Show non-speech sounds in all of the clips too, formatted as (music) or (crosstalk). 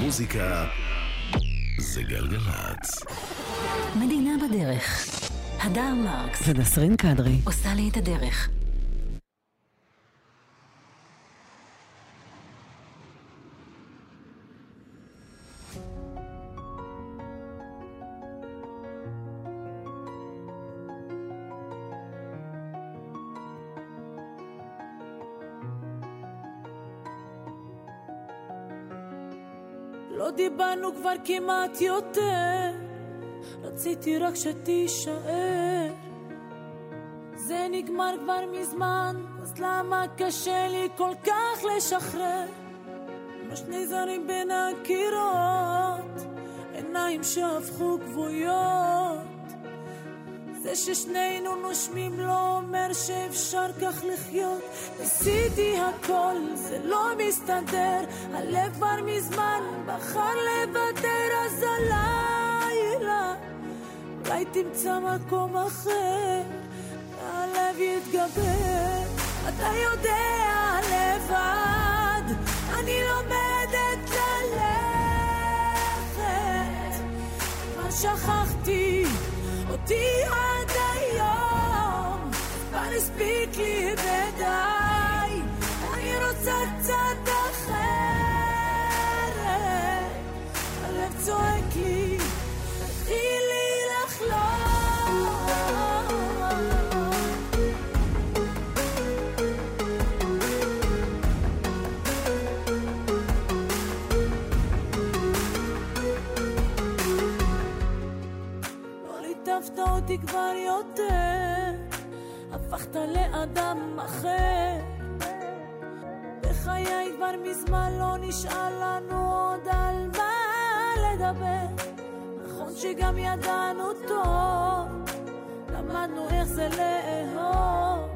מוזיקה זה גלגלצ. מדינה בדרך. הדר מרקס ונסרין קדרי. עושה לי את הדרך. דיברנו כבר כמעט יותר, רציתי רק שתישאר. זה נגמר כבר מזמן, אז למה קשה לי כל כך לשחרר? כמו שני זרים בין הקירות, עיניים שהפכו כבויות. זה ששנינו נושמים לא אומר שאפשר כך לחיות. ניסיתי הכל, זה לא מסתדר. הלב כבר מזמן בחר לוותר, אז הלילה אולי תמצא מקום אחר, והלב יתגבר. אתה יודע לבד, אני לומדת ללכת. מה שכחתי? אותי לאדם אחר. בחיי כבר מזמן לא נשאר לנו עוד על מה לדבר. נכון שגם ידענו טוב, למדנו איך זה לאהוב.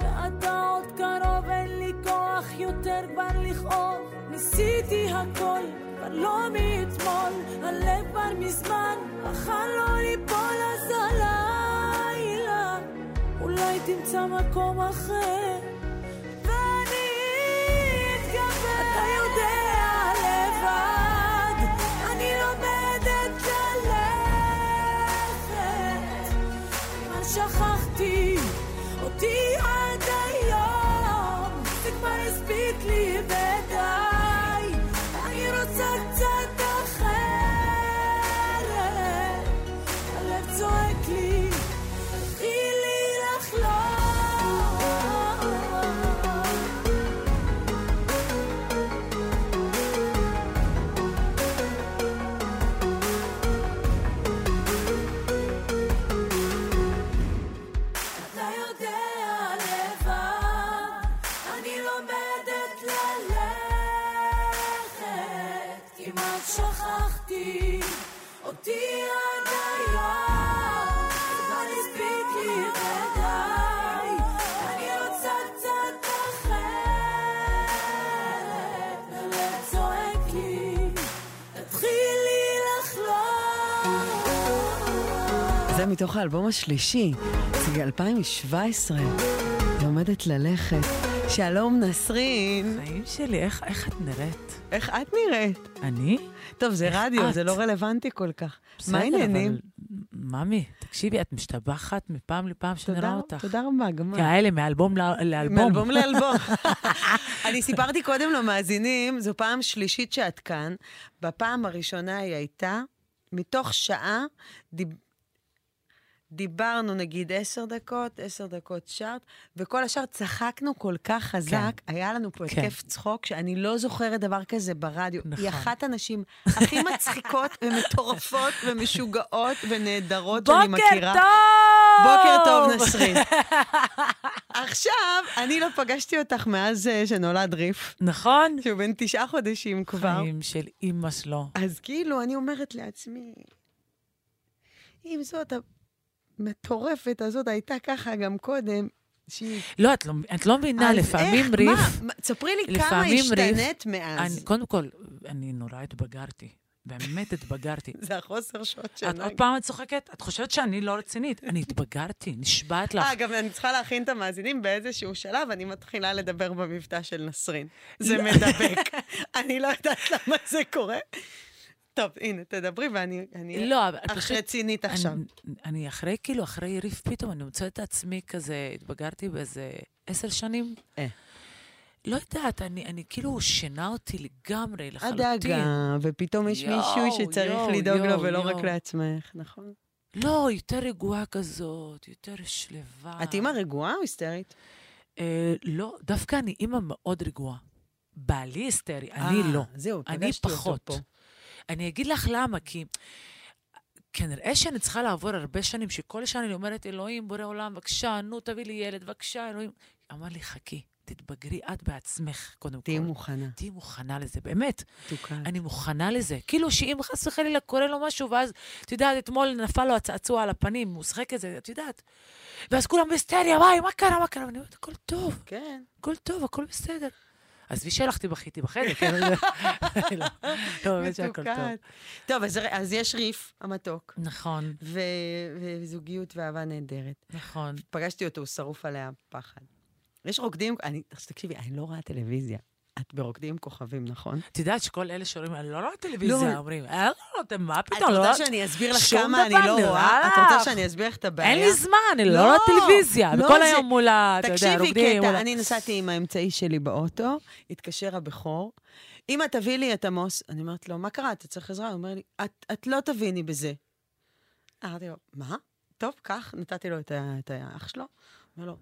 ואתה עוד קרוב, אין לי כוח יותר כבר לכאוב. ניסיתי הכל, כבר לא מאתמול, הלב כבר מזמן בחר לא ליפול אז הלילה. אולי תמצא מקום אחר, ואני אתגבר. אתה יודע אותי עד היום, כבר הספיק לי ודי, אני רוצה קצת אחרת, הלב צועק לי, תתחילי לחלום. זה מתוך האלבום השלישי, זה 2017. לומדת ללכת. שלום נסרין. חיים שלי, איך, איך את נראית? איך את נראית? אני? טוב, זה רדיו, את? זה לא רלוונטי כל כך. בסדר, מה העניינים? אבל... ממי, תקשיבי, את משתבחת מפעם לפעם שנראה אותך. תודה רבה, גם את. כאלה, מאלבום לאלבום. מאלבום (laughs) לאלבום. (laughs) אני סיפרתי קודם למאזינים, זו פעם שלישית שאת כאן. בפעם הראשונה היא הייתה, מתוך שעה, דיב... דיברנו נגיד עשר דקות, עשר דקות שרת, וכל השאר צחקנו כל כך חזק, כן. היה לנו פה כן. התקף צחוק, שאני לא זוכרת דבר כזה ברדיו. נכון. היא אחת הנשים הכי מצחיקות (laughs) ומטורפות ומשוגעות ונהדרות שאני מכירה. בוקר טוב! בוקר טוב, נסרין. (laughs) עכשיו, אני לא פגשתי אותך מאז אה, שנולד ריף, נכון? שהוא בן תשעה חודשים כבר. חיים של אימא שלו. אז כאילו, אני אומרת לעצמי, אם זאת המטורפת הזאת הייתה ככה גם קודם, שהיא... לא, את לא, את לא מבינה, לפעמים איך, ריף... מה? תספרי לי כמה השתנית מאז. אני, קודם כל, אני נורא התבגרתי. באמת התבגרתי. (laughs) זה החוסר שעות את שינה. עוד פעם את צוחקת? את חושבת שאני לא רצינית? אני התבגרתי, נשבעת לך. גם אני צריכה להכין את המאזינים באיזשהו שלב, אני מתחילה לדבר במבטא של נסרין. זה לא. מדבק. (laughs) אני לא יודעת למה זה קורה. טוב, הנה, תדברי ואני אני לא, אבל אך. רצינית עכשיו. אני, אני אחרי, כאילו, אחרי ריף פתאום, אני מוצאת את עצמי כזה, התבגרתי באיזה עשר שנים. אה. לא יודעת, אני, אני כאילו שינה אותי לגמרי, לחלוטין. הדאגה, ופתאום יש יואו, מישהו שצריך יואו, לדאוג לו יואו, ולא יואו. רק לעצמך, נכון? לא, יותר רגועה כזאת, יותר שלווה. את אימא רגועה או היסטרית? אה, לא, דווקא אני אימא מאוד רגועה. בעלי היסטרי, אני אה, לא. זהו, אני פגשתי אותו. פה. אני אגיד לך למה, כי כנראה שאני צריכה לעבור הרבה שנים, שכל שנה אני אומרת, אלוהים, בורא עולם, בבקשה, נו, תביא לי ילד, בבקשה, אלוהים. אמר לי, חכי, תתבגרי את בעצמך, קודם כל. תהיי מוכנה, תהיי מוכנה לזה, באמת. מתוקה. אני מוכנה לזה. כאילו שאם חס וחלילה קורה לו משהו, ואז, את יודעת, אתמול נפל לו הצעצוע על הפנים, הוא שיחק את זה, את יודעת. ואז כולם בהיסטריה, וואי, מה קרה, מה קרה? ואני אומרת, הכל טוב, כן. הכל טוב, הכל בסדר. עזבי שהלכתי בכיתי בחדר, כן? (laughs) לא, לא, באמת שהכל טוב. טוב, אז, יש ריף המתוק, נכון, וזוגיות ואהבה נהדרת. נכון. פגשתי אותו, הוא שרוף עליה פחד. יש רוקדים, אני, תקשיבי, אני לא רואה טלוויזיה. את ברוקדים כוכבים, נכון? את יודעת שכל אלה שאומרים, אני לא רואה טלוויזיה, לא. אומרים, אה, לא, לא, אתם מה את פתאום, לא רוצה רואה... שאני אסביר לך כמה אני לא רואה? את רוצה. שאני אסביר לך את הבעיה? אין לי זמן, אני לא לא, רואה טלוויזיה. לא, וכל זה- היום מול ה... תקשיבי, קטע, אני נסעתי עם האמצעי שלי באוטו, התקשר הבכור, אמא, תביא לי את עמוס. אני אומרת לו, מה קרה? אתה צריך עזרה? הוא אומר לי, את, את לא תביני בזה. אמרתי לו, מה? טוב, קח, נתתי לו את, את האח שלו. אומר לו,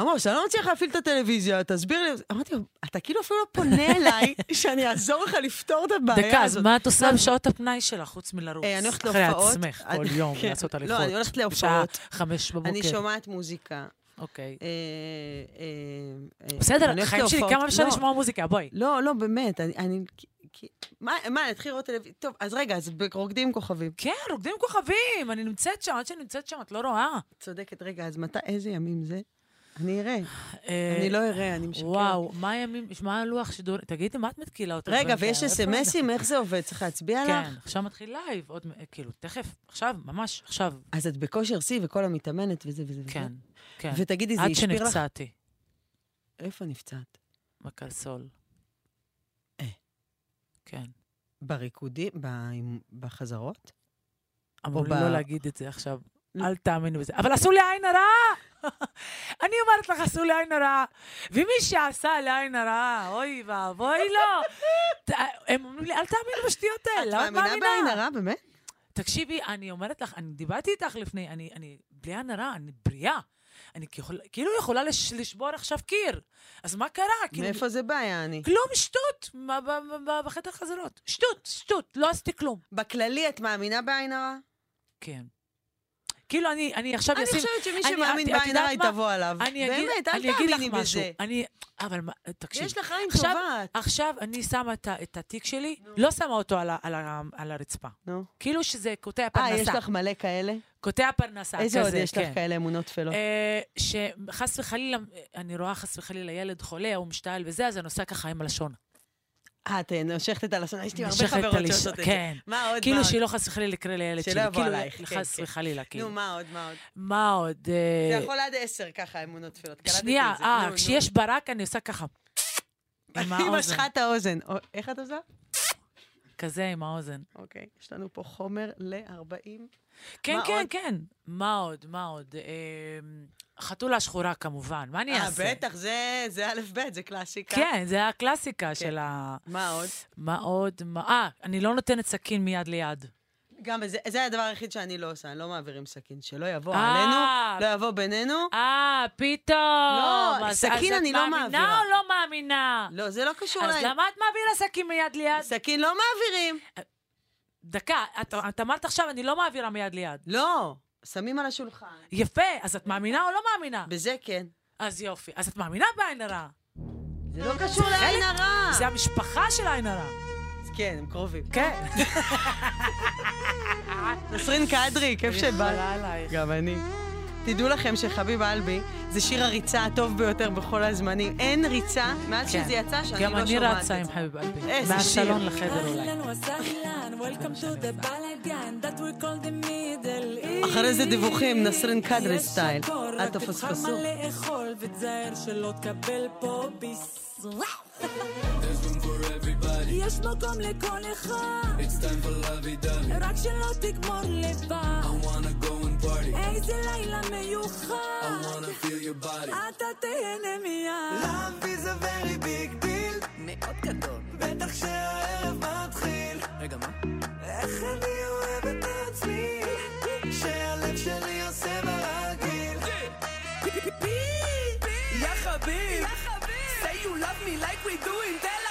עמוס, אני לא מצליח להפעיל את הטלוויזיה, תסביר לי. אמרתי לו, אתה כאילו אפילו לא פונה אליי, (laughs) שאני אעזור לך לפתור את הבעיה דקה, אז הזאת. מה את עושה בשעות הפנאי שלך, חוץ מלרוץ? אה, אני הולכת אחרי להופעות. עצמך, אני- כל יום, כן. לעשות לא, הליכות. אני הולכת בשעה להופעות. חמש בבוקר. אני שומעת מוזיקה. אוקיי. אה, אה, בסדר, החיים שלי. כמה אפשר לא, לשמוע מוזיקה? בואי. לא, לא, באמת, אני... מה, מה, אני אתחיל לראות טלוויזיה? טוב, אז רגע, אז ברוקדים עם כוכבים. כן, רוקדים כוכבים, אני נמצאת שם, עד שאני נמצאת שם, את לא רואה. צודקת, רגע, אז מתי, איזה ימים זה? אני אראה. אה, אני לא אראה, אני משקרת. וואו, מה הימים, מה הלוח שידור? תגידי, מה את מתקילה אותה? רגע, ויש? אס.אם.אסים, איך זה עובד? צריך להצביע לך? כן, עכשיו מתחיל לייב, עוד, כאילו, תכף, עכשיו, ממש, עכשיו. אז את בכושר שיא וכל המתאמנת וזה וזה וזה. כן, כן. ותגידי, זה עד השפיר לך? שנפצעתי איפה נפצעת? בקרסול. אה. כן. בריקודים? בחזרות? אמרו לי לא להגיד את זה עכשיו. לא. אל תאמינו בזה. אבל עשו לי עין הרע! (laughs) אני אומרת לך, עשו לי עין הרע. ומי שעשה לי עין הרע, אוי ואבוי לו. (laughs) ת- הם אומרים לי, אל תאמינו בשטויות האלה. את מאמינה בעין הרע, באמת? תקשיבי, אני אומרת לך, אני דיברתי איתך לפני, אני, אני בלי עין הרע, אני בריאה. אני כיכול, כאילו יכולה לש, לשבור עכשיו קיר. אז מה קרה? כאילו, מאיפה זה בא, יעני? כלום, שטות, מה- ב- ב- ב- בחדר חזרות. שטות, שטות, לא עשיתי כלום. בכללי, את מאמינה בעין הרע? כן. כאילו, אני, אני עכשיו אני אשים... חושבת שמי אני- שמאמין מה? תבוא עליו. אני אגיד, באמת, אל אני אגיד לך תאמיני משהו. בזה. אני, אבל מה, תקשיבי. יש לך עין טובה. עכשיו אני שמה את, את התיק שלי, לא שמה אותו על, על, על הרצפה. נו. כאילו שזה קוטע אה, פרנסה. יש לך מלא כאלה? קוטע פרנסה איזה כזה, עוד יש לך כן. כאלה אמונות טפלות? אה, שחס וחלילה, אני רואה חס וחלילה ילד חולה או משתעל וזה, אז אני עושה ככה עם הלשון. אה, את נושכת את הלשון, יש לי הרבה חברות שעושות את זה. כן. מה עוד? כאילו עוד? שלא חס וחלילה יקרה לילד שלא שלי. יבוא כאילו, עלייך, כן, חס כן. וחלילה, כאילו. נו, מה עוד? מה עוד? מה עוד? זה אה, יכול עד עשר ככה, אמונות. קלטתי שנייה, זה. אה. כשיש ברק אני עושה ככה. עם (laughs) היא. משכה את האוזן. או- איך את עושה? כזה עם האוזן. אוקיי, יש לנו פה חומר ל-40. כן, מה כן, עוד? כן. מה עוד? מה עוד? אה, חתולה שחורה כמובן, מה אני אה, אעשה? בטח, זה- זה א' ב', זה קלאסיקה. כן, זה הקלאסיקה של ה... מה עוד? מה עוד? מה... אה, אני לא נותנת סכין מיד ליד. גם זה, זה הדבר היחיד שאני לא עושה, אני לא מעבירים סכין. שלא יבוא אה. עלינו, לא יבוא בינינו. אה, פתאום. לא, אז- סכין אז אני את לא מאמינה מעבירה. או לא מאמינה? לא, זה לא קשור אז. למה את מעבירה סכין מיד ליד? סכין לא מעבירים. דקה, את, את אמרת עכשיו, אני לא מעבירה מיד ליד. לא, שמים על השולחן. יפה, אז את מאמינה או לא מאמינה? בזה כן. אז יופי. אז את מאמינה בעין הרע. זה לא קשור לעין הרע. זה המשפחה של העין הרע. כן, הם קרובים. כן. (laughs) נסרין קדרי, כיף עלייך. גם אני. תדעו לכם שחביב אלבי זה שיר הריצה הטוב ביותר בכל הזמנים. אין ריצה מאז כן. שזה יצא שאני גם לא אני שומעת רצה את עם זה. חביב אלבי. איזה מהסלון שיר. לחדר אולי. אחרי זה דיווחים, נסרין קדרי יש סטייל. אל רק תבחר תפספסו. מה לאכול ותזהר שלא תקבל פה ביס. יש מקום לכל אחד, רק שלא תגמור לבד. איזה לילה מיוחד, אתה תהנה מיד. Love is a very big deal. מאוד גדול. בטח שהערב מתחיל. רגע, מה? איך אני אוהב את עצמי, שהלב שלי עושה ברגיל. (laughs) יא חביב, say you love me like we do in תל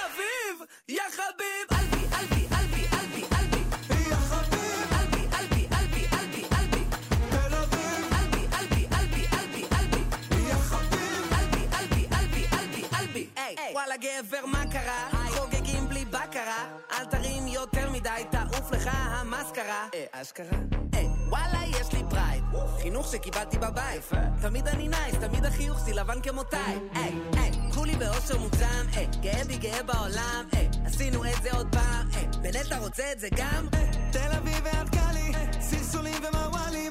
יא חביב, אלבי, אלבי, אלבי, אלבי, אלבי. יא חביב, אלבי, אלבי, אלבי, אלבי, אלבי. תל אביב, אלבי, אלבי, אלבי, אלבי, אלבי. יא חביב, אלבי, אלבי, אלבי, אלבי, אלבי. היי, וואלה גבר, מה קרה? חוגגים בלי בקרה. אל תרים יותר מדי, תעוף לך המסקרה. אה, אשכרה? היי, וואלה. חינוך שקיבלתי בבית. תמיד אני נייס, תמיד החיוך שלי לבן כמו תאי. היי, היי, כולי באושר מוגזם. היי, גאה בי, גאה בעולם. היי, עשינו את זה עוד פעם. היי, אתה רוצה את זה גם? תל אביב ועד קאלי, סלסולים ומוואלים.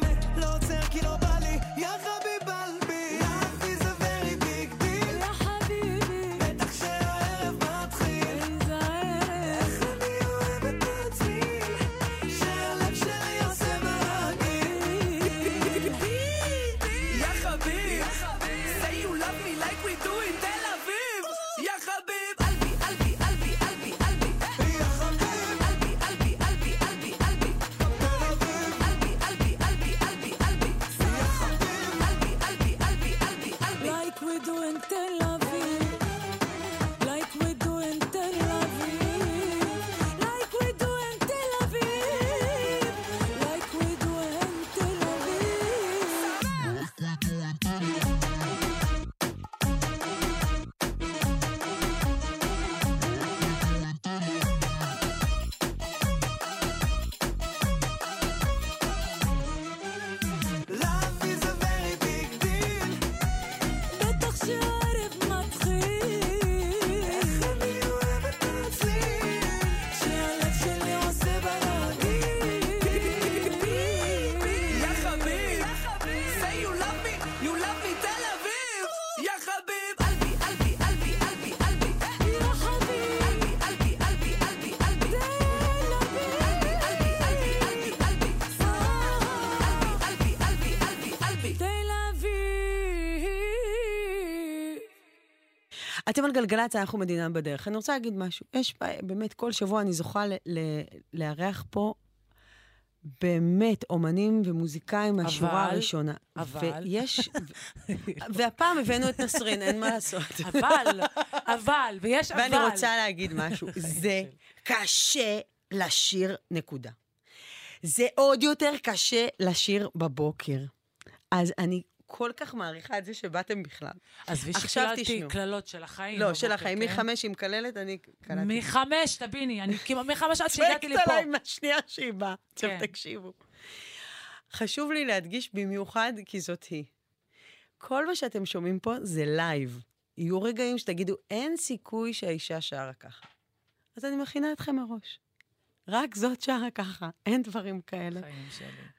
אתם על גלגלצ, אנחנו מדינה בדרך. אני רוצה להגיד משהו. יש באמת, כל שבוע אני זוכה לארח פה באמת אומנים ומוזיקאים מהשורה הראשונה. אבל- ויש... (laughs) והפעם הבאנו את נסרין, אין מה לעשות. אבל, אבל, ויש אבל. ואני רוצה להגיד משהו. (laughs) זה קשה לשיר, נקודה. זה עוד יותר קשה לשיר בבוקר. אז אני כל כך מעריכה את זה שבאתם בכלל. עזבי שקללתי. קללות של החיים. לא, בבוקר, של החיים. כן? מחמש מקללת, אני קלטתי. מחמש, תביני, אני כמעט מחמש עד שהגעתי צועקת לפה. עליי מהשנייה שהיא באה. עכשיו כן. תקשיבו. חשוב לי להדגיש במיוחד, כי זאת היא. כל מה שאתם שומעים פה זה לייב. יהיו רגעים שתגידו, אין סיכוי שהאישה שרה ככה. אז אני מכינה אתכם מראש. רק זאת שרה ככה, אין דברים כאלה. חיים שלי.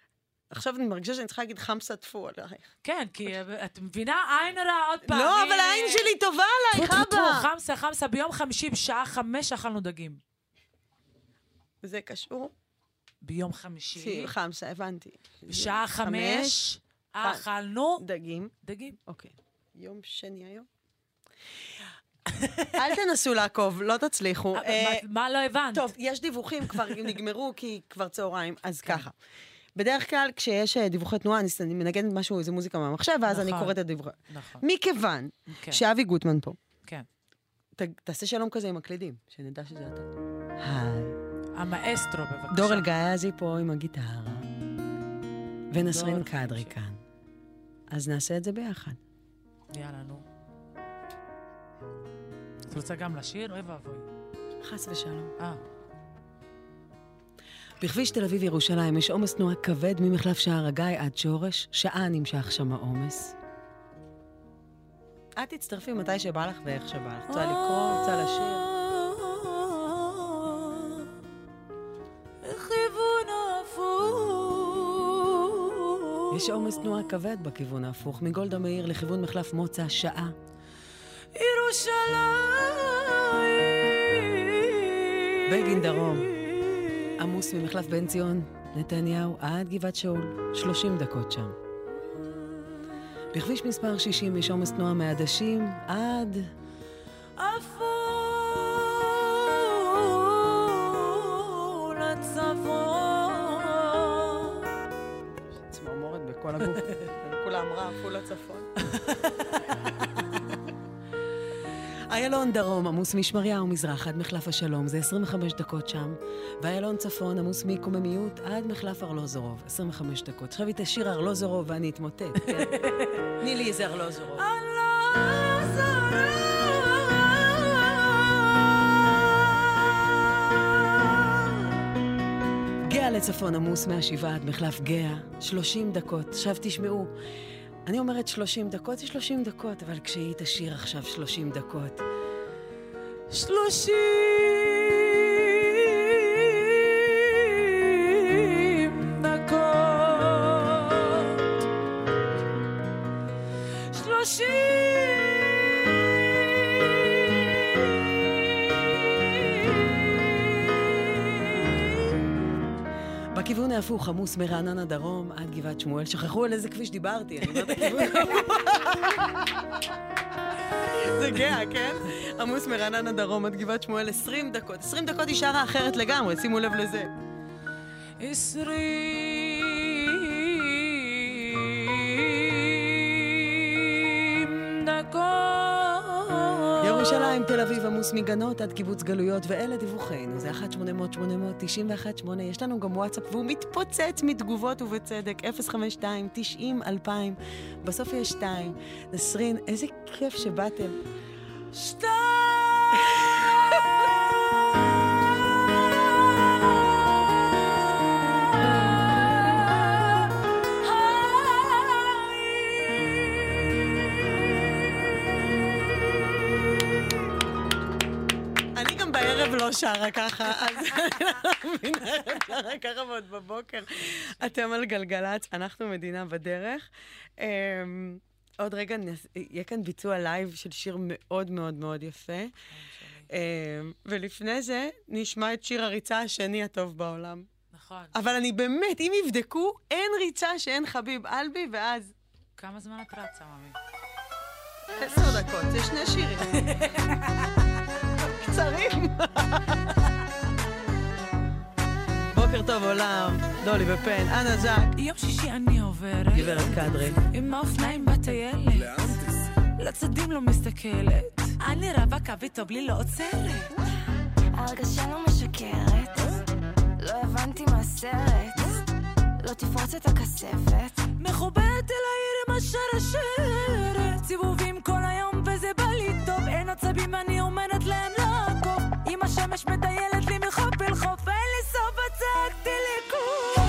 עכשיו אני מרגישה שאני צריכה להגיד חמסה טפו עלייך. כן, כי את מבינה, עין רע עוד פעם. לא, אבל העין שלי טובה עלייך, אבא. חמסה, חמסה, ביום חמישי בשעה חמש אכלנו דגים. זה קשור? ביום חמישי, חמסה, הבנתי. בשעה חמש, אכלנו דגים. דגים. אוקיי. יום שני היום? (laughs) אל תנסו לעקוב, לא תצליחו. אה, מה- מה לא הבנת? טוב, יש דיווחים, כבר נגמרו, כי כבר צהריים, אז ככה. בדרך כלל, כשיש אה, דיווחי תנועה, אני אני מנגנת משהו, איזה מוזיקה מהמחשב, ואז אני נכון. קוראת את הדיווחי... נכון, מכיוון כן. שאבי גוטמן פה, כן. ת- תעשה שלום כזה עם מקלידים, שנדע שזה אתה. היי. המאסטרו, בבקשה. דור אלגזי פה עם הגיטרה, ונסרין קדרי. כאן. אז נעשה את זה ביחד. יאללה, נו. את רוצה גם לשיר? אוי ואבוי. חס ושלום. אה, בכביש תל אביב-ירושלים יש עומס תנועה כבד ממחלף שער הגיא עד שורש, שעה נמשך שם העומס. את תצטרפי מתי שבא לך ואיך שבא לך. רוצה לקרוא, רוצה לשיר. יש עומס תנועה כבד בכיוון ההפוך, מגולדה מאיר לכיוון מחלף מוצא, שעה. ירושלים. בגין דרום. עמוס ממחלף בן ציון, נתניהו, עד גבעת שאול, 30 דקות שם. בכביש מספר 60 יש עומס תנועה מעדשים עד... עפו לצפון. צמרמורת בכל הגוף. (laughs) כולה אמרה עפו לצפון. (laughs) איילון דרום, עמוס משמריהו מזרח עד מחלף השלום, זה 25 דקות שם. ואיילון צפון, עמוס מקוממיות עד מחלף ארלוזורוב, 25 דקות. עכשיו היא תשאיר ארלוזורוב ואני אתמוטט, כן? (laughs) תני לי איזה ארלוזורוב. גאה לצפון עמוס מהשבעה עד מחלף גאה, 30 דקות. עכשיו תשמעו, אני אומרת 30 דקות זה 30 דקות, אבל כשהיא תשאיר עכשיו 30 דקות. 30! לכיוון ההפוך, עמוס מרעננה דרום עד גבעת שמואל. שכחו על איזה כביש דיברתי, אני אומרת לכיוון זה גאה, כן? עמוס מרעננה דרום עד גבעת שמואל 20 דקות. 20 דקות היא שרה אחרת לגמרי, שימו לב לזה. 20 ירושלים, תל אביב, עמוס מגנות עד קיבוץ גלויות, ואלה דיווחינו. זה 1-800-891-9, יש לנו גם וואטסאפ, והוא מתפוצץ מתגובות ובצדק. 052-90-2000, בסוף יש 2. נסרין, איזה כיף שבאתם. אני לא שרה ככה, אז אני לא מבינה איך שרה ככה ועוד בבוקר. אתם על גלגלצ, אנחנו מדינה בדרך. אמ, עוד רגע יהיה כאן ביצוע לייב של שיר מאוד מאוד מאוד יפה. אמ, ולפני זה נשמע את שיר הריצה השני הטוב בעולם. נכון. אבל אני באמת, אם יבדקו, אין ריצה שאין חביב אלבי, ואז כמה זמן את רצה, ממי? עשר דקות, זה שני שירים. (laughs) קצרים. (laughs) בוקר טוב עולם, דולי ופן, אנה ז'ק, יום שישי אני עוברת. גברת קדרי. עם האופניים בטיילת. לצדים לא מסתכלת. אני רבה קו איתו בלי לא עוצרת. הרגשה לא משקרת, לא הבנתי מהסרט, לא תפרוץ את הכספת. מחוברת אל העיר עם השרשרת. סיבובים כל היום וזה בא לי טוב. אין עצבים אני אומרת להם לעקוב אם השמש מטיילת לי מחוף אל חוף אין לי סוף הצגתי לי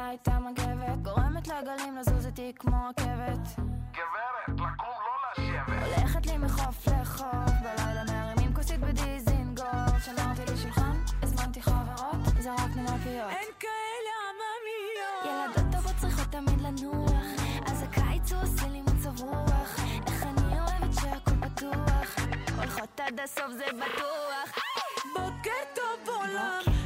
לשים עליי את המגבת, גורמת לגלים לזוז איתי כמו רכבת. גברת, לקום לא לשבת. הולכת לי מחוף לחוף, בלילה מרימים כוסית בדיזינגוף. שמרתי לי שולחן, הזמנתי חברות, זרקנו מהפיות. אין כאלה עממיות ילדות טובות צריכות תמיד לנוח, אז הקיץ הוא עושה לי מצב רוח. איך אני אוהבת שהכל פתוח, הולכות עד הסוף זה בטוח. בוקר טוב עולם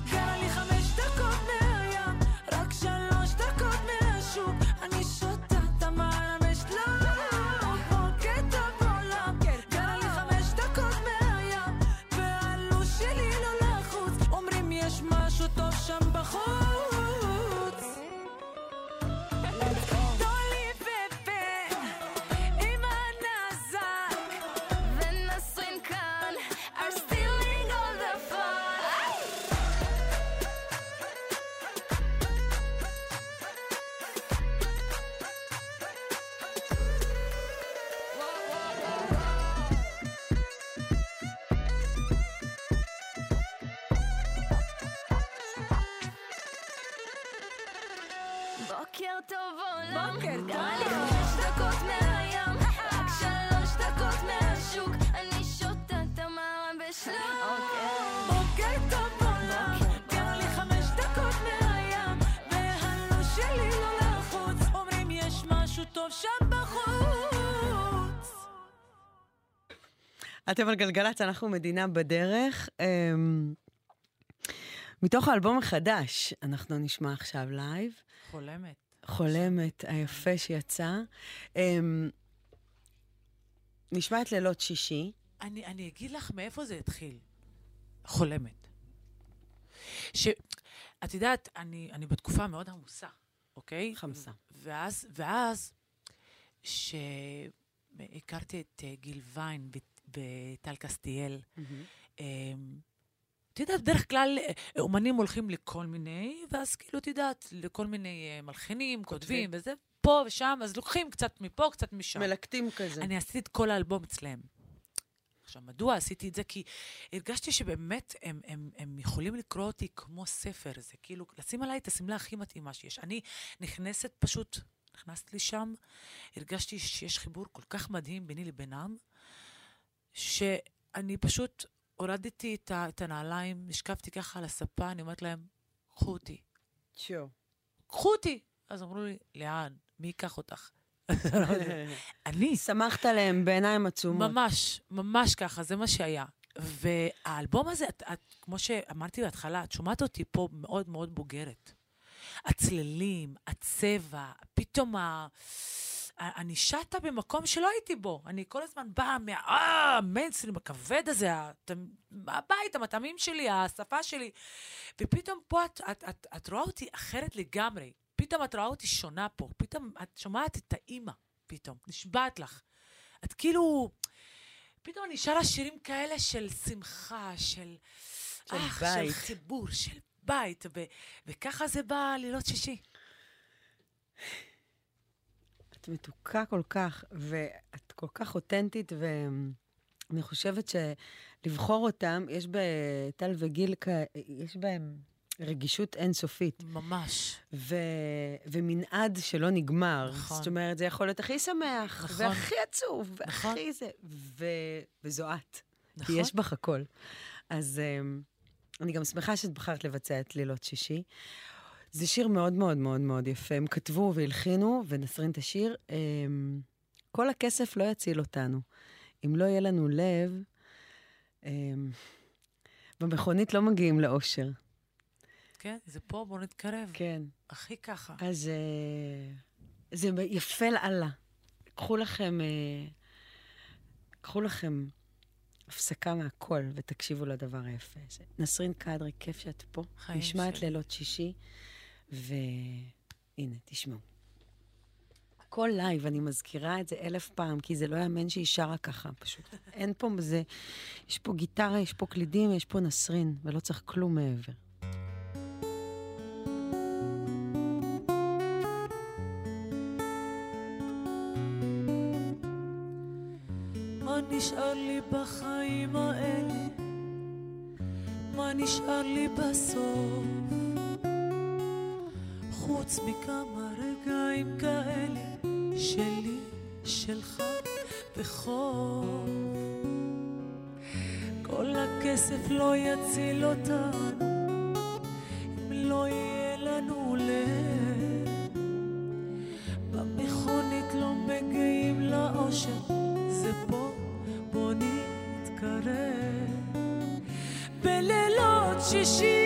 אתם על גלגלצ, אנחנו מדינה בדרך. אמ, מתוך האלבום החדש, אנחנו נשמע עכשיו לייב. חולמת. חולמת היפה שיצא. אמ, נשמע את לילות שישי. אני, אני אגיד לך מאיפה זה התחיל. חולמת. ש... את יודעת, אני, אני בתקופה מאוד עמוסה, אוקיי? חמסה. ואז, ואז, שהכרתי את אה, גיל ויין בת- בטל קסטיאל, אמ, את יודעת, בדרך כלל אה, אומנים הולכים לכל מיני, ואז כאילו, את יודעת, לכל מיני אה, מלחינים, כותבים, וזה, פה ושם, אז לוקחים קצת מפה, קצת משם. מלקטים כזה. אני עשיתי את כל האלבום אצלם. עכשיו, מדוע עשיתי את זה? כי הרגשתי שבאמת הם, הם, הם יכולים לקרוא אותי כמו ספר. זה כאילו, לשים עליי את השמלה הכי מתאימה שיש. אני נכנסת פשוט, נכנסתי לשם, הרגשתי שיש חיבור כל כך מדהים ביני לבינם, שאני פשוט הורדתי את, ה, את הנעליים, נשכבתי ככה על הספה, אני אומרת להם, קחו אותי, שו. קחו אותי. אז אמרו לי, לאן? מי ייקח אותך? (laughs) (laughs) אני. שמחת עליהם בעיניים עצומות. ממש, ממש ככה, זה מה שהיה. והאלבום הזה, את, את, כמו שאמרתי בהתחלה, את שומעת אותי פה מאוד מאוד בוגרת. הצללים, הצבע, פתאום ה... אני שטה במקום שלא הייתי בו. אני כל הזמן באה מהמיינסטרים הכבד הזה, הבית, המטעמים שלי, השפה שלי. ופתאום פה את, את, את, את רואה אותי אחרת לגמרי. פתאום את רואה אותי שונה פה. פתאום את שומעת את האימא, פתאום. נשבעת לך. את כאילו... פתאום אני שרה שירים כאלה של שמחה, של... של אך, בית. של חיבור, של בית, ו- וככה זה בא לילות שישי. את מתוקה כל כך, ואת כל כך אותנטית, ואני חושבת שלבחור אותם, יש בטל וגיל, יש בהם רגישות אינסופית. ממש. ו... ומנעד שלא נגמר. נכון. זאת אומרת, זה יכול להיות הכי שמח, נכון. והכי עצוב, נכון. והכי זה, ו... וזו את. נכון. כי יש בך הכל. אז um, אני גם שמחה שאת בחרת לבצע את לילות שישי. זה שיר מאוד מאוד מאוד מאוד יפה. הם כתבו והלחינו, ונסרין את השיר. Um, כל הכסף לא יציל אותנו. אם לא יהיה לנו לב, um, במכונית לא מגיעים לאושר. כן, זה פה, בואו נתקרב. כן. הכי ככה. אז אה, זה יפה לאללה. קחו לכם, אה, קחו לכם הפסקה מהכל ותקשיבו לדבר היפה הזה. נסרין קדרי, כיף שאת פה. חיים שלי. לילות שישי, והנה, תשמעו. הכל לייב, אני מזכירה את זה אלף פעם, כי זה לא יאמן שהיא שרה ככה, פשוט. (laughs) אין פה זה, יש פה גיטרה, יש פה קלידים, יש פה נסרין, ולא צריך כלום מעבר. מה נשאר לי בחיים האלה? מה נשאר לי בסוף? חוץ מכמה רגעים כאלה שלי, שלך וחוב. כל הכסף לא יציל אותנו אם לא יהיה לנו לב. במכונית לא מגיעים לאושר, זה פה, בוא נתקרב. בלילות שישי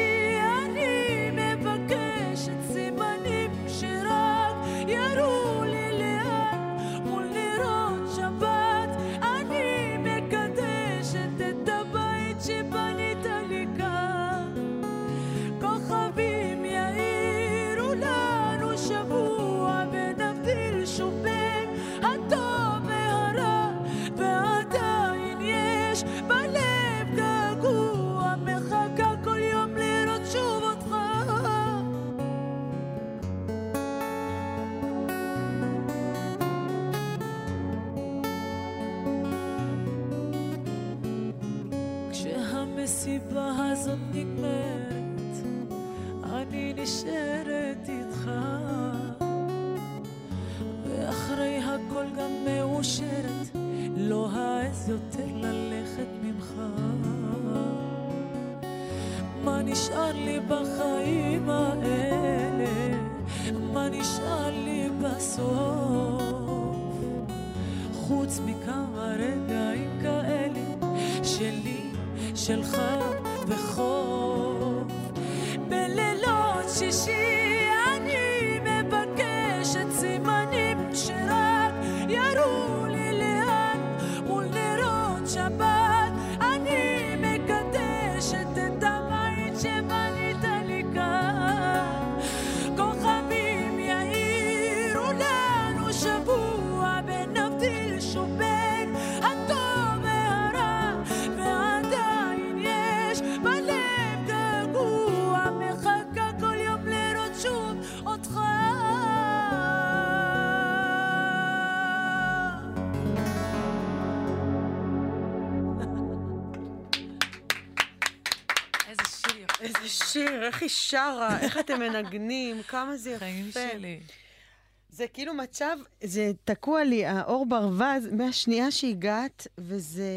שלי, שלך וחוף. שרה, איך אתם מנגנים, כמה זה יפה. חיים שלי. זה כאילו מצב, זה תקוע לי, האור ברווז, מהשנייה שהגעת, וזה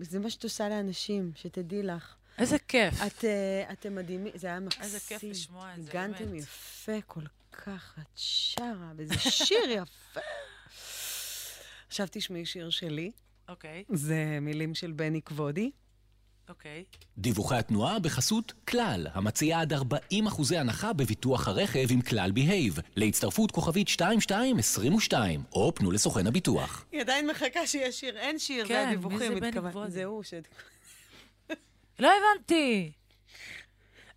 זה מה שאת עושה לאנשים, שתדעי לך. איזה כיף. את, אה, אתם מדהימים, זה היה מקסים. איזה כיף לשמוע את זה, באמת. יפה כל כך, את שרה, וזה שיר יפה. עכשיו תשמעי שיר שלי, אוקיי, זה מילים של בני כבודי. אוקיי. דיווחי התנועה בחסות כלל, המציעה עד 40% הנחה בביטוח הרכב עם כלל בהייב. להצטרפות כוכבית 2222, או פנו לסוכן הביטוח. היא עדיין מחכה שיש שיר, אין שיר, כן, זה מי הדיווחים, בני כבודי? זה הוא ש... לא הבנתי.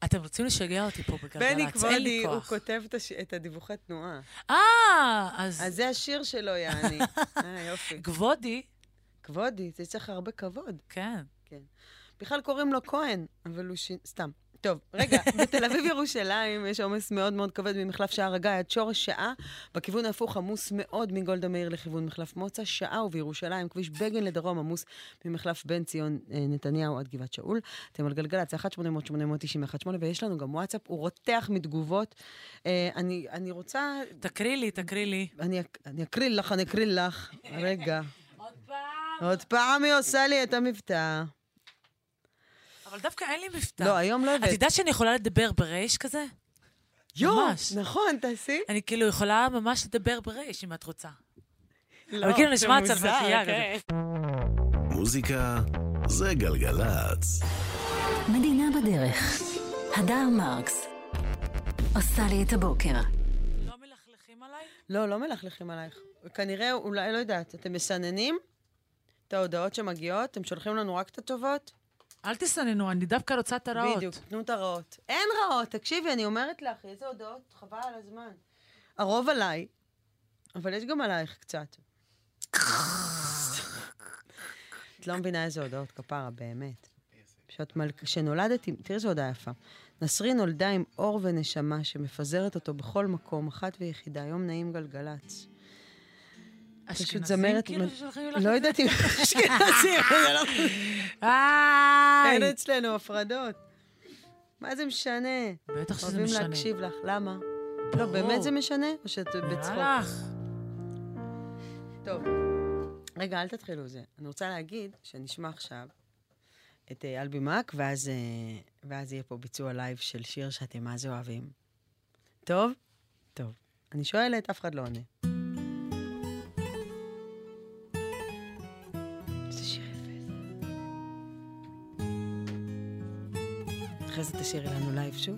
אתם רוצים לשגע אותי פה בגלגלצ, בני אין לי כבודי, הוא כוח. כותב את הש- את הדיווחי תנועה. אה, אז אז זה השיר שלו, יעני. (laughs) אה, יופי. כבודי, כבודי, זה צריך הרבה כבוד. כן. בכלל קוראים לו כהן, אבל הוא ש... סתם. טוב, רגע, (laughs) בתל אביב ירושלים יש עומס מאוד מאוד כבד ממחלף שער הגיא עד שורש שעה, בכיוון ההפוך עמוס מאוד מגולדה מאיר לכיוון מחלף מוצא, שעה ובירושלים, כביש בגן לדרום עמוס ממחלף בן ציון אה, נתניהו עד גבעת שאול. אתם על גלגלצ, 1 800 891 ויש לנו גם וואטסאפ, הוא רותח מתגובות. אה, אני, אני רוצה, תקריא לי, תקריא לי. אני, אני אקריא לך, אני אקריא לך. רגע. (laughs) עוד פעם. עוד פעם היא עושה לי את המבטא. אבל דווקא אין לי מבטא. לא, היום לא את הבאת. יודעת שאני יכולה לדבר ברייש כזה? יואו, ממש. נכון, תעשי. אני כאילו יכולה ממש לדבר ברייש, אם את רוצה. לא, אבל כאילו זה נשמע צרפתייה כן. כזה. מוזיקה זה גלגלצ. מדינה בדרך. הדר מרקס. עושה לי את הבוקר. לא מלכלכים עליי? לא, לא מלכלכים עלייך. כנראה, אולי, לא יודעת, אתם מסננים את ההודעות שמגיעות? אתם שולחים לנו רק את הטובות? אל תסננו, אני דווקא רוצה את הרעות. בדיוק, תנו את הרעות. אין רעות, תקשיבי, אני אומרת לך, איזה הודעות, חבל על הזמן. הרוב עליי, אבל יש גם עלייך קצת. את לא מבינה איזה הודעות, כפרה, באמת. שאת מל... כשנולדתי, תראי איזו הודעה יפה. נסרי נולדה עם אור ונשמה שמפזרת אותו בכל מקום, אחת ויחידה, יום נעים גלגלצ. פשוט זמרת... כאילו מ- ששולחים לך לא יודעת אם (laughs) אשכנזים, זה לא... אין אצלנו הפרדות. מה זה משנה? בטח שזה אוהבים משנה. להקשיב לך, למה? לא. באמת זה משנה? או שאת בצחוק? טוב. רגע, אל תתחילו זה. אני רוצה להגיד שנשמע עכשיו את אה, אלבי מאק, ואז, אה, ואז יהיה פה ביצוע לייב של שיר שאתם מה זה אוהבים. טוב? טוב. אני שואלת, אף אחד לא עונה. תשאירי לנו לייב שוב.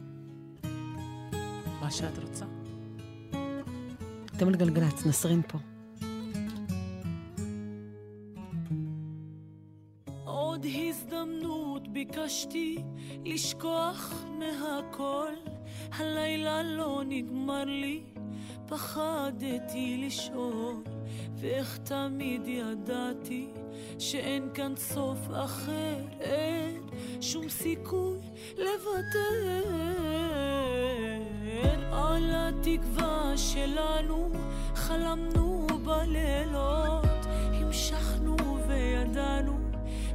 מה שאת רוצה. אתם על גלגלצ, נסרין פה. עוד הזדמנות ביקשתי לשכוח מהכל, הלילה לא נגמר לי, פחדתי לשאול, ואיך תמיד ידעתי שאין כאן סוף אחר, אין שום סיכוי לוותר על התקווה שלנו חלמנו בלילות המשכנו וידענו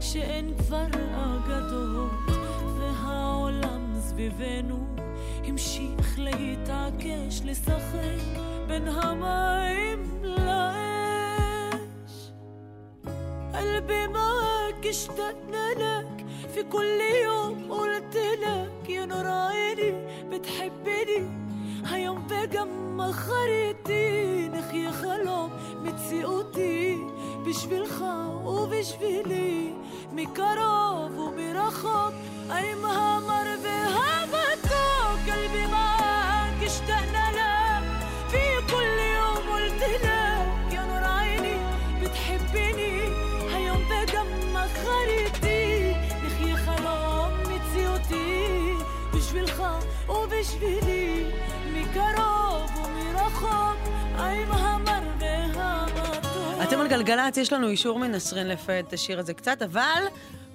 שאין כבר אגדות והעולם סביבנו המשיך להתעקש לשחק בין המים לאש. אל בימה معاك اشتقنا لك في كل يوم قلت لك يا نور عيني بتحبني هيوم بجمع خريطي نخي خلom מציאותי אותי בשבילך ובשבילי מקרוב ומרחוק עם המר והמתוק قلبي معاك اشتقنا لك ובשבילי מקרוב ומרחוק עם המר והמתוק אתם על גלגלצ, יש לנו אישור מנסרין לפייד את השיר הזה קצת, אבל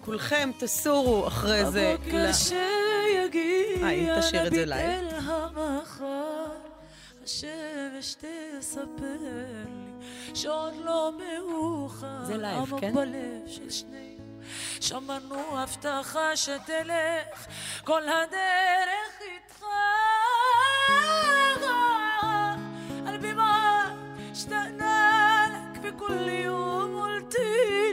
כולכם תסורו אחרי זה. בבוקר ל- שיגיע היא תשאיר את זה לייב. המחר, השמש תספר לי שעוד לא מאוחר. זה לייב, עמוק כן? בלב של שנינו שמענו הבטחה שתלך כל הדרך איתך. قلبي ما اشتقنا لك بكل يوم قلت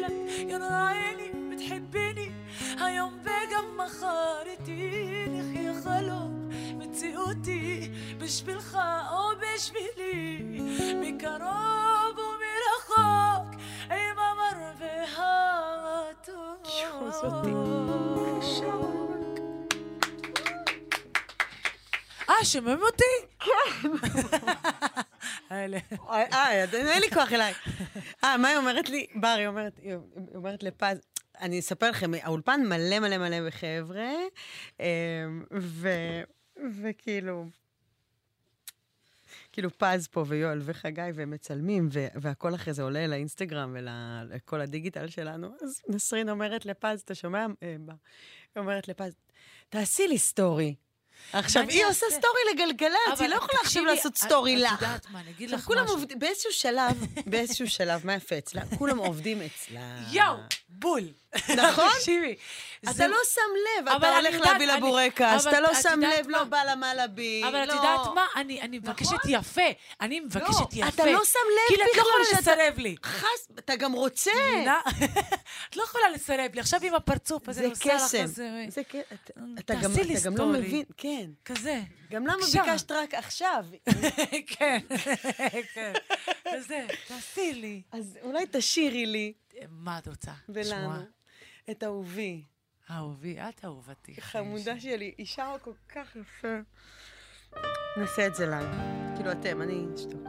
لك يا عيني بتحبني هيوم بجمع خارطيني يا خلق بتقوتي مش بالخاق ومش بلي بكرب ومرخاك أي ما بها صوتي אה, שומעים אותי? כן. (laughs) אה, אין לי כוח אליי. אה, מה היא אומרת לי? בר, היא אומרת, היא אומרת לפז, אני אספר לכם, האולפן מלא מלא מלא בחבר'ה, אמ, וכאילו... כאילו פז פה ויואל וחגי, והם מצלמים, והכל אחרי זה עולה לאינסטגרם ולכל הדיגיטל שלנו. אז נסרין אומרת לפז, אתה שומע? אה? היא אומרת לפז, תעשי לי סטורי. עכשיו, מה היא עושה? סטורי לגלגלצ, היא לא יכולה עכשיו לעשות את- סטורי את לך. יודעת מה, אני אגיד עכשיו, לך משהו. באיזשהו שלב, באיזשהו שלב, מה יפה אצלה? כולם עובדים אצלה. יואו, בול. נכון? (laughs) תקשיבי. אתה לא שם לב, אתה הולך להביא לה אני- בורקס, אבל אתה לא שם לב, לא? בא להביא, אבל את לא. יודעת מה? אני אני מבקשת יפה. אני מבקשת יפה. אתה לא שם לב כאילו, את לא יכולה בכלל שאתה- לסרב לי. חס, אתה גם רוצה. (laughs) את לא יכולה לסרב לי. עכשיו עם הפרצוף הזה, זה קסם. זה ק- אתה- גם- לא. מבין, כן. כזה. גם למה. ביקשת רק עכשיו? (laughs) כן, כן. כזה, תעשי לי. אז אולי תשאירי לי מה את רוצה? לשמוע? את אהובי. אהובי, את אהובתי. חמודה שלי, היא שרה כל כך יפה. נעשה את זה לייב. כאילו אתם, אני אשתוק.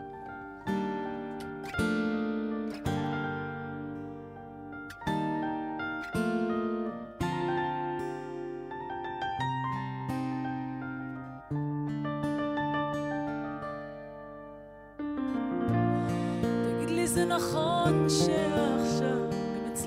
לי, זה נכון שעכשיו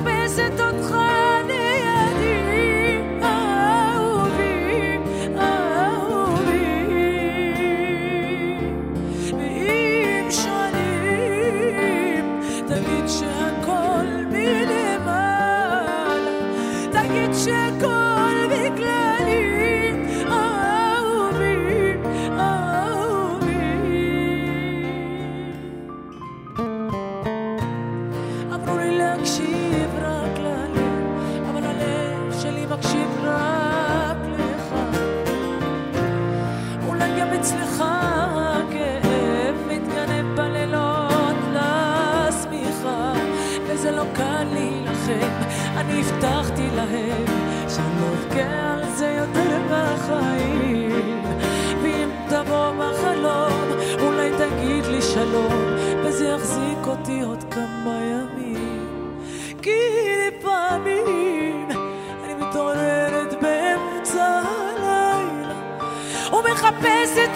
ומחפשת אותך בחיים. ואם תבוא בחלום, אולי תגיד לי שלום, וזה יחזיק אותי עוד כמה ימים. כי לפעמים אני מתעוררת באמצע הלילה ומחפשת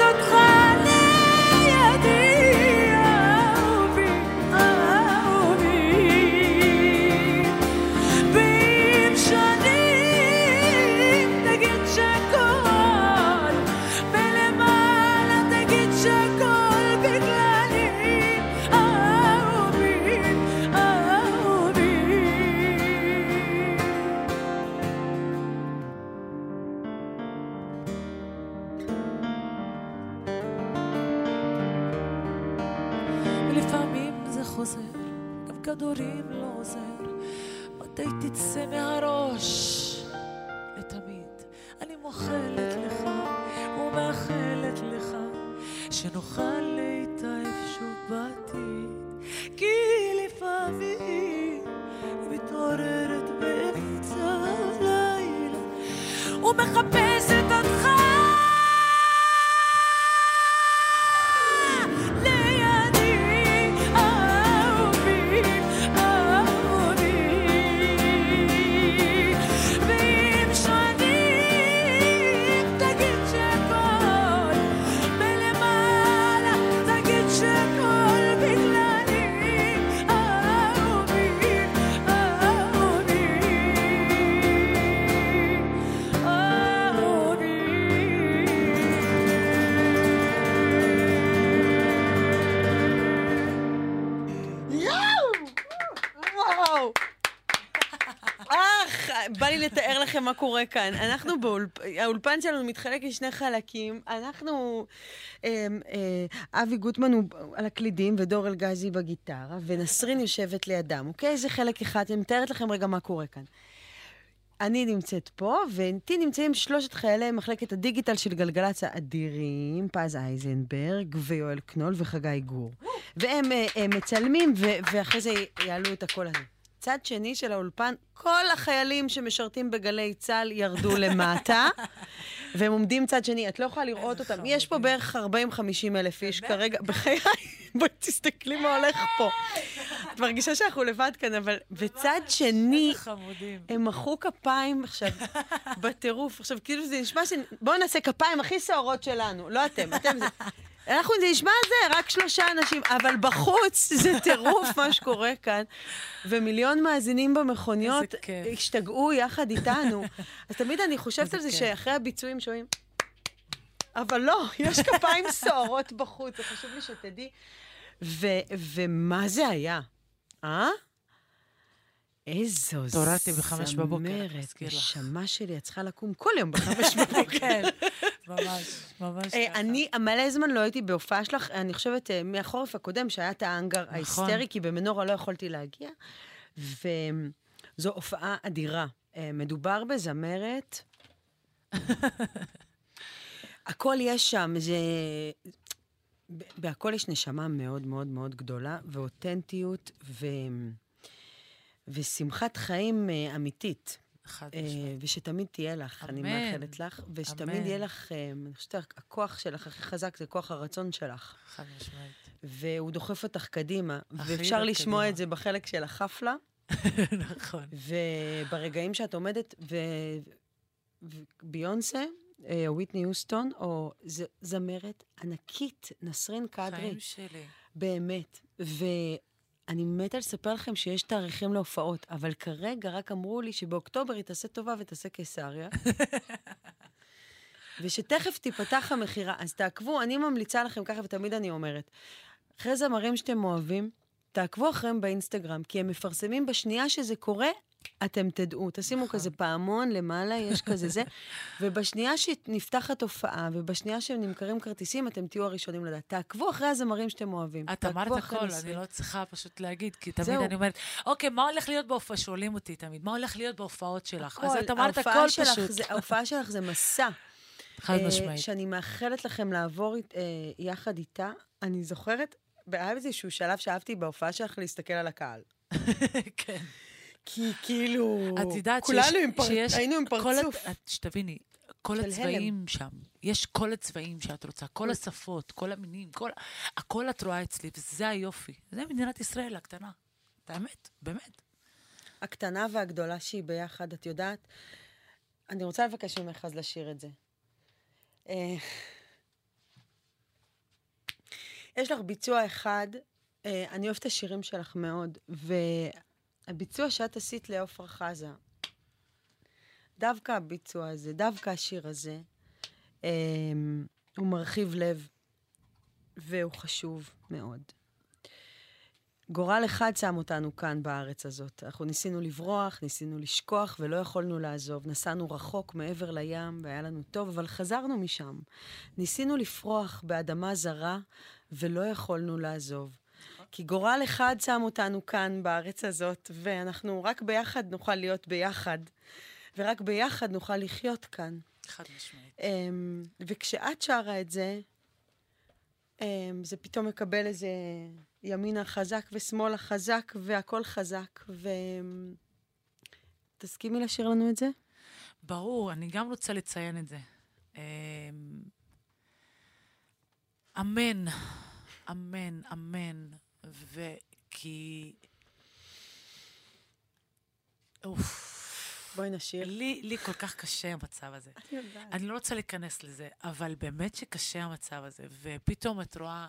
מה קורה כאן. אנחנו באולפ... האולפן שלנו מתחלק לשני חלקים. אנחנו... אה, אה, אבי גוטמן הוא על הקלידים ודור אלגזי בגיטרה, ונסרין יושבת לידם, אוקיי? זה חלק אחד. אני מתארת לכם רגע מה קורה כאן. אני נמצאת פה, ואיתי נמצאים שלושת חיילי מחלקת הדיגיטל של גלגלצ האדירים, פז אייזנברג ויואל קנול וחגי גור. והם אה, אה, מצלמים, ואחרי זה יעלו את הקול הזה. צד שני של האולפן, כל החיילים שמשרתים בגלי צה"ל ירדו למטה, (laughs) והם עומדים צד שני. את לא יכולה לראות אותם. יש פה בערך 40-50 אלף איש כרגע. בחיי, (laughs) בואי תסתכלי מה הולך פה. (laughs) את מרגישה שאנחנו לבד כאן, אבל בצד שני. הם מחאו כפיים עכשיו, בטירוף. עכשיו, כאילו זה נשמע ש... בואו נעשה כפיים הכי סוערות שלנו. לא אתם, אתם זה... אנחנו, נשמע זה, רק שלושה אנשים, אבל בחוץ (laughs) זה טירוף מה שקורה כאן. ומיליון מאזינים במכוניות. השתגעו יחד איתנו. אז תמיד אני חושבת על זה כיף. שאחרי הביצועים שומעים... אבל לא, יש כפיים סוערות בחוץ, זה חשוב לי שתדעי. ו- ומה זה היה? אה? איזו התעוררתי בחמש בבוקר, זמרת, מזכיר לך. נשמה שלי, את צריכה לקום כל יום בחמש (laughs) בבוקר. כן, ממש, ממש אה, ככה. אני מלא זמן לא הייתי בהופעה שלך, אני חושבת אה, מהחורף הקודם, שהיה את האנגר נכון. ההיסטרי, כי במנורה לא יכולתי להגיע, וזו הופעה אדירה. אה, מדובר בזמרת, (laughs) הכל יש שם, זה... בהכל יש נשמה מאוד מאוד מאוד גדולה, ואותנטיות, ו... ושמחת חיים אה, אמיתית. חד אה, משמעית. ושתמיד תהיה לך, אני אמן. מאחלת לך, ושתמיד אמן. יהיה לך, אה, אני חושבת, הכוח שלך הכי חזק זה כוח הרצון שלך, חד משמעית. והוא דוחף אותך קדימה, ואפשר לשמוע קדימה. את זה בחלק של החפלה, (laughs) נכון. וברגעים שאת עומדת, ו- וביונסה, אה, או ויטני יוסטון, או ז- זמרת ענקית, נסרין קדרי, חיים שלי. באמת. ואני מתה לספר לכם שיש תאריכים להופעות, אבל כרגע רק אמרו לי שבאוקטובר היא תעשה טובה ותעשה קיסריה. ושתכף תיפתח המכירה. אז תעקבו, אני ממליצה לכם ככה, ותמיד אני אומרת, אחרי זמרים שאתם אוהבים, תעקבו אחריהם באינסטגרם, כי הם מפרסמים בשנייה שזה קורה, אתם תדעו. תשימו נכון. כזה פעמון למעלה, יש כזה זה, (laughs) ובשנייה שנפתחת הופעה, ובשנייה שנמכרים כרטיסים, אתם תהיו הראשונים לדעת. תעקבו אחרי הזמרים שאתם אוהבים. את אמרת הכל. אני לא צריכה פשוט להגיד, כי תמיד זהו. אני אומרת, אוקיי, מה הולך להיות בהופעה? שואלים אותי תמיד, מה הולך להיות בהופעות שלך? אז הכל. את אמרת הכל שלך פשוט. זה- ההופעה שלך זה מסע. חד אה, משמעית. שאני מאחלת לכם לעבור אה, יחד איתה. אני זוכרת, היה איזשהו שלב שאהבתי בהופעה שלך להסתכל על הקהל. (laughs) כן. כי כאילו, את יודעת כולנו עם פר... שיש היינו עם כל פרצוף. הת- את- שתביני, כל הצבעים שם, יש כל הצבעים שאת רוצה, כל השפות, כל המינים, כל... הכל את רואה אצלי, וזה היופי. זה מדינת ישראל הקטנה. את האמת, באמת. הקטנה והגדולה שהיא ביחד, את יודעת? אני רוצה לבקש ממך אז לשיר את זה. אה, יש לך ביצוע אחד, אה, אני אוהבת את השירים שלך מאוד, והביצוע שאת עשית לעופרה חזה, דווקא הביצוע הזה, דווקא השיר הזה, אה, הוא מרחיב לב, והוא חשוב מאוד. גורל אחד שם אותנו כאן בארץ הזאת. אנחנו ניסינו לברוח, ניסינו לשכוח ולא יכולנו לעזוב. נסענו רחוק מעבר לים והיה לנו טוב, אבל חזרנו משם. ניסינו לפרוח באדמה זרה ולא יכולנו לעזוב. כי גורל אחד שם אותנו כאן, בארץ הזאת, ואנחנו רק ביחד נוכל להיות ביחד, ורק ביחד נוכל לחיות כאן. חד משמעית. אמ, וכשאת שרה את זה, אמ, זה פתאום מקבל איזה ימינה חזק ושמאלה חזק, והכל חזק. ותסכימי לשיר לנו את זה? ברור, אני גם רוצה לציין את זה. אמ, אמן, אמן, אמן. וכי... אוף. בואי נשיר. לי, לי כל כך קשה המצב הזה. אני יודעת. אני לא רוצה להיכנס לזה, אבל באמת שקשה המצב הזה. ופתאום את רואה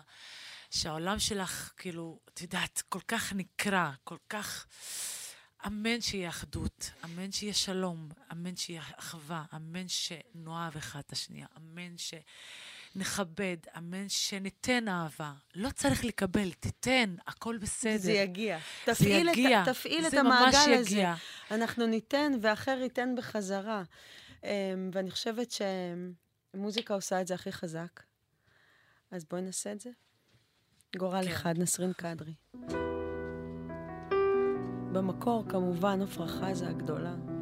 שהעולם שלך, כאילו, את יודעת, כל כך נקרע, כל כך... אמן שיהיה אחדות, אמן שיהיה שלום, אמן שיהיה אחווה, אמן שנאהב אחד את השנייה, אמן שנכבד, אמן שניתן אהבה. לא צריך לקבל, תיתן, הכל בסדר. זה יגיע. זה תפעיל, יגיע. את, תפעיל את זה המעגל הזה. יגיע. אנחנו ניתן ואחר ייתן בחזרה. Um, ואני חושבת שמוזיקה עושה את זה הכי חזק. אז בואי נעשה את זה. גורל כן. אחד, נסרין קדרי. במקור, כמובן, עפרה חזה הגדולה.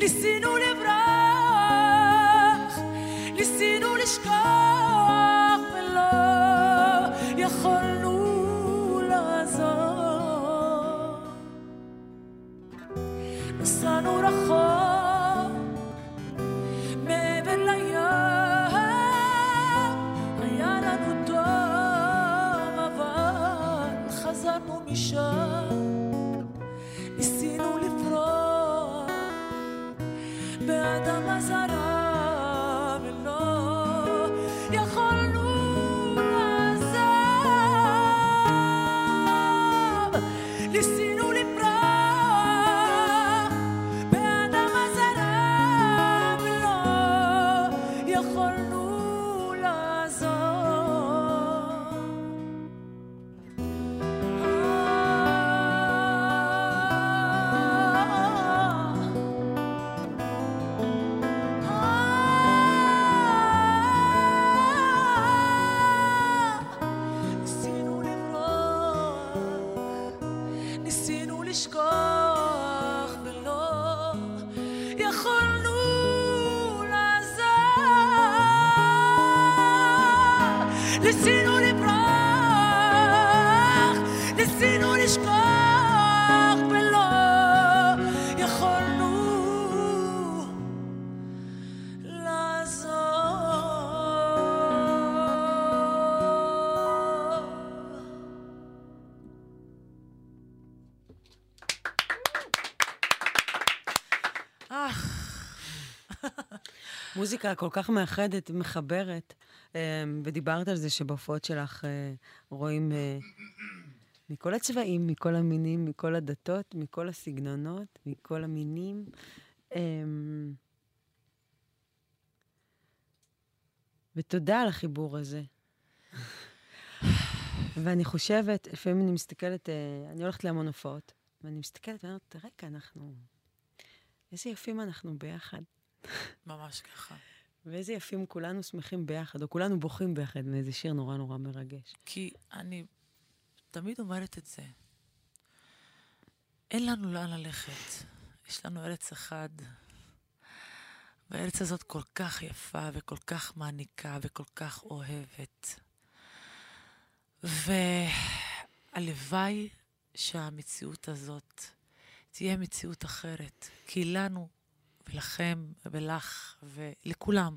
ניסינו לברוח, ניסינו לשכוח, מוזיקה כל כך מאחדת, מחברת. אמ, ודיברת על זה שבהופעות שלך אה, רואים אה, מכל הצבעים, מכל המינים, מכל הדתות, מכל הסגנונות, מכל המינים. אמ, ותודה על החיבור הזה. ואני חושבת, לפעמים אני מסתכלת, אה, אני הולכת להמון הופעות, ואני מסתכלת ואני אומרת, רגע, אנחנו... איזה יפים אנחנו ביחד. ממש ככה. ואיזה יפים כולנו שמחים ביחד, או כולנו בוכים ביחד מאיזה שיר נורא נורא מרגש. כי אני תמיד אומרת את זה. אין לנו לאן ללכת. יש לנו ארץ אחד, והארץ הזאת כל כך יפה וכל כך מעניקה וכל כך אוהבת. והלוואי שהמציאות הזאת תהיה מציאות אחרת. כי לנו ולכם, ולך, ולכולם.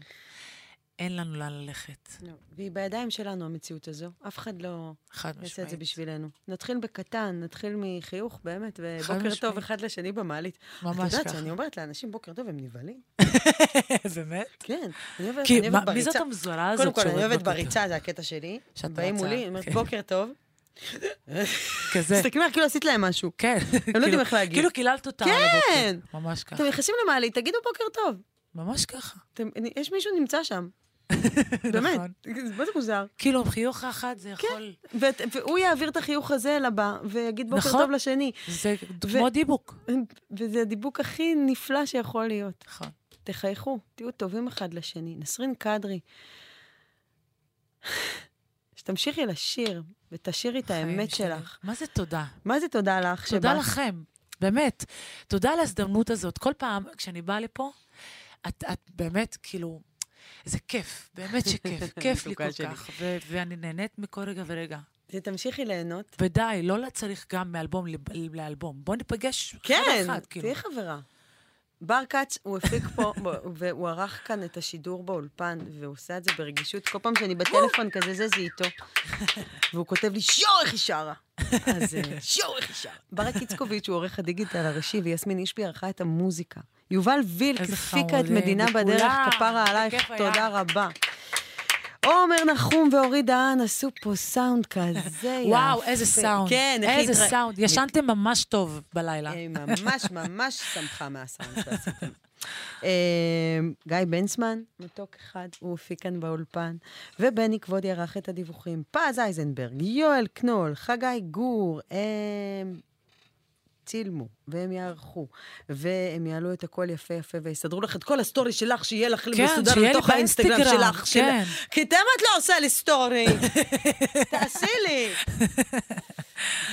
אין לנו לאן ללכת. לא, והיא בידיים שלנו, המציאות הזו. אף אחד לא יעשה את זה. בשבילנו. נתחיל בקטן, נתחיל מחיוך, באמת, ובוקר. טוב אחד לשני במעלית. ממש את יודעת ככה. שאני אומרת לאנשים בוקר טוב, הם נבהלים? (laughs) באמת? כן. אני אוהבת אוהבת מי זאת בריצה. המזורה הזאת קודם כל, אני אוהבת? בריצה, זה הקטע שלי. שאת באים מולי, אני אומרת, כן. בוקר טוב. כזה. מסתכלים עליך כאילו עשית להם משהו. כן. הם לא יודעים כאילו- איך להגיד. כאילו קיללת אותה על כן! ממש ככה. אתם נכנסים למעלית, תגידו בוקר טוב. ממש ככה. יש מישהו נמצא שם. (laughs) באמת. נכון. מה זה מוזר? כאילו, חיוך אחד זה כן. יכול... ואת- והוא יעביר את החיוך הזה לבא, ויגיד בוקר נכון. טוב לשני. זה כמו דיבוק. וזה הדיבוק הכי נפלא שיכול להיות. נכון. תחייכו, תהיו טובים אחד לשני. נסרין קדרי, שתמשיכי לשיר, ותשאירי את האמת שלי. שלך. מה זה תודה? מה זה תודה לך תודה שבאת? לכם, באמת. תודה על ההזדמנות הזאת. כל פעם כשאני באה לפה, את, את באמת, כאילו, זה כיף, באמת שכיף. (laughs) כיף לי כל שלי. כך, ו- ואני נהנית מכל רגע ורגע. תמשיכי ליהנות. ודי, לא צריך גם מאלבום לב- לאלבום. בוא ניפגש כן, אחד אחד, כאילו. תהיי חברה. בר כץ, הוא הפיק פה, והוא ערך כאן את השידור באולפן, והוא עושה את זה ברגישות. כל פעם שאני בטלפון כזה, זה זה איתו. והוא כותב לי, שואו, איך היא שרה. אז שואו, איך היא שרה. ברק איצקוביץ' הוא עורך הדיגיטל הראשי, ויסמין אישבי ערכה את המוזיקה. יובל וילק הפיקה את מדינה. בדרך, כפרה עלייך. תודה רבה. עומר נחום ואורי דהן עשו פה סאונד כזה (laughs) יפה. וואו, איזה סאונד. כן, איזה סאונד. ישנתם ממש טוב בלילה. היא ממש ממש שמחה מהסאונד (laughs) שעשיתם. אה, גיא בנסמן, מתוק אחד, הוא הפיק כאן באולפן, ובני כבודי ערך את הדיווחים. פז אייזנברג, יואל קנול, חגי גור, הם צילמו, והם יערכו, והם יעלו את הכל יפה יפה, ויסדרו לך את כל הסטורי שלך, שיהיה לך כן, מסודר שיהיה לי לתוך האינסטגרם באינסטגרם, שלך. כן. של- כי תמה את לא עושה לי סטורי. תעשי לי.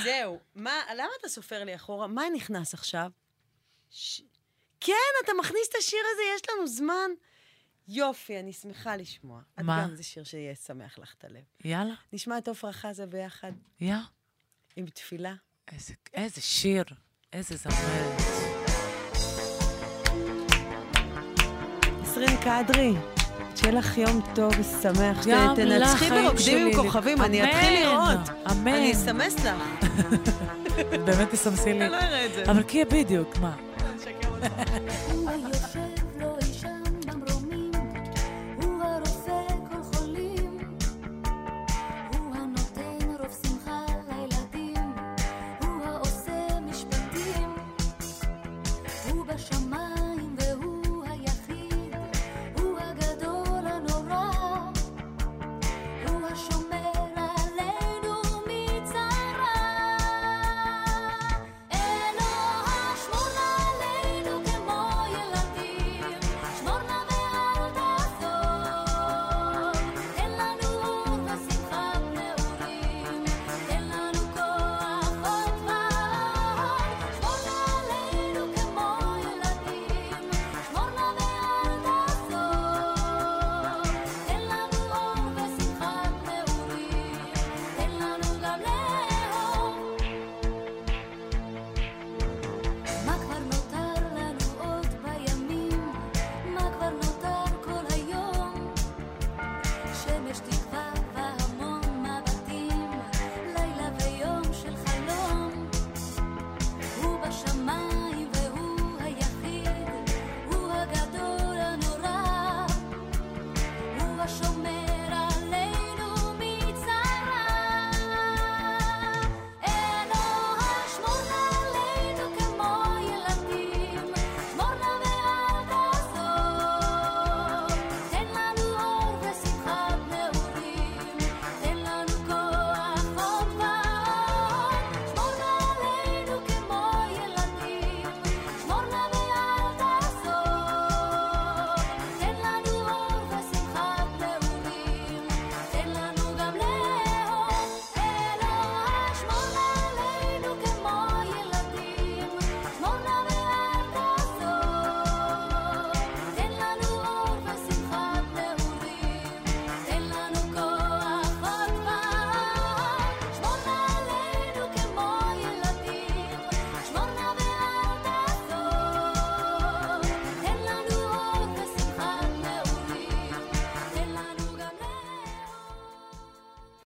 זהו. מה, למה אתה סופר לי אחורה? מה נכנס עכשיו? ש... כן, אתה מכניס את השיר הזה, יש לנו זמן. יופי, אני שמחה לשמוע. את מה? גם זה שיר שיהיה שמח לך את הלב. יאללה, נשמע את עפרה חזה ביחד יא. עם תפילה. איזה, איזה שיר, איזה זמרת. נסרין קדרי, שיהיה לך יום טוב ושמח. גם תנצחי ברוקדים עם. כוכבים, אני אתחיל לראות. אמן. אני אסמס לך. (laughs) באמת תסמסי לי. אני לא אראה את זה. אבל כי בדיוק, מה?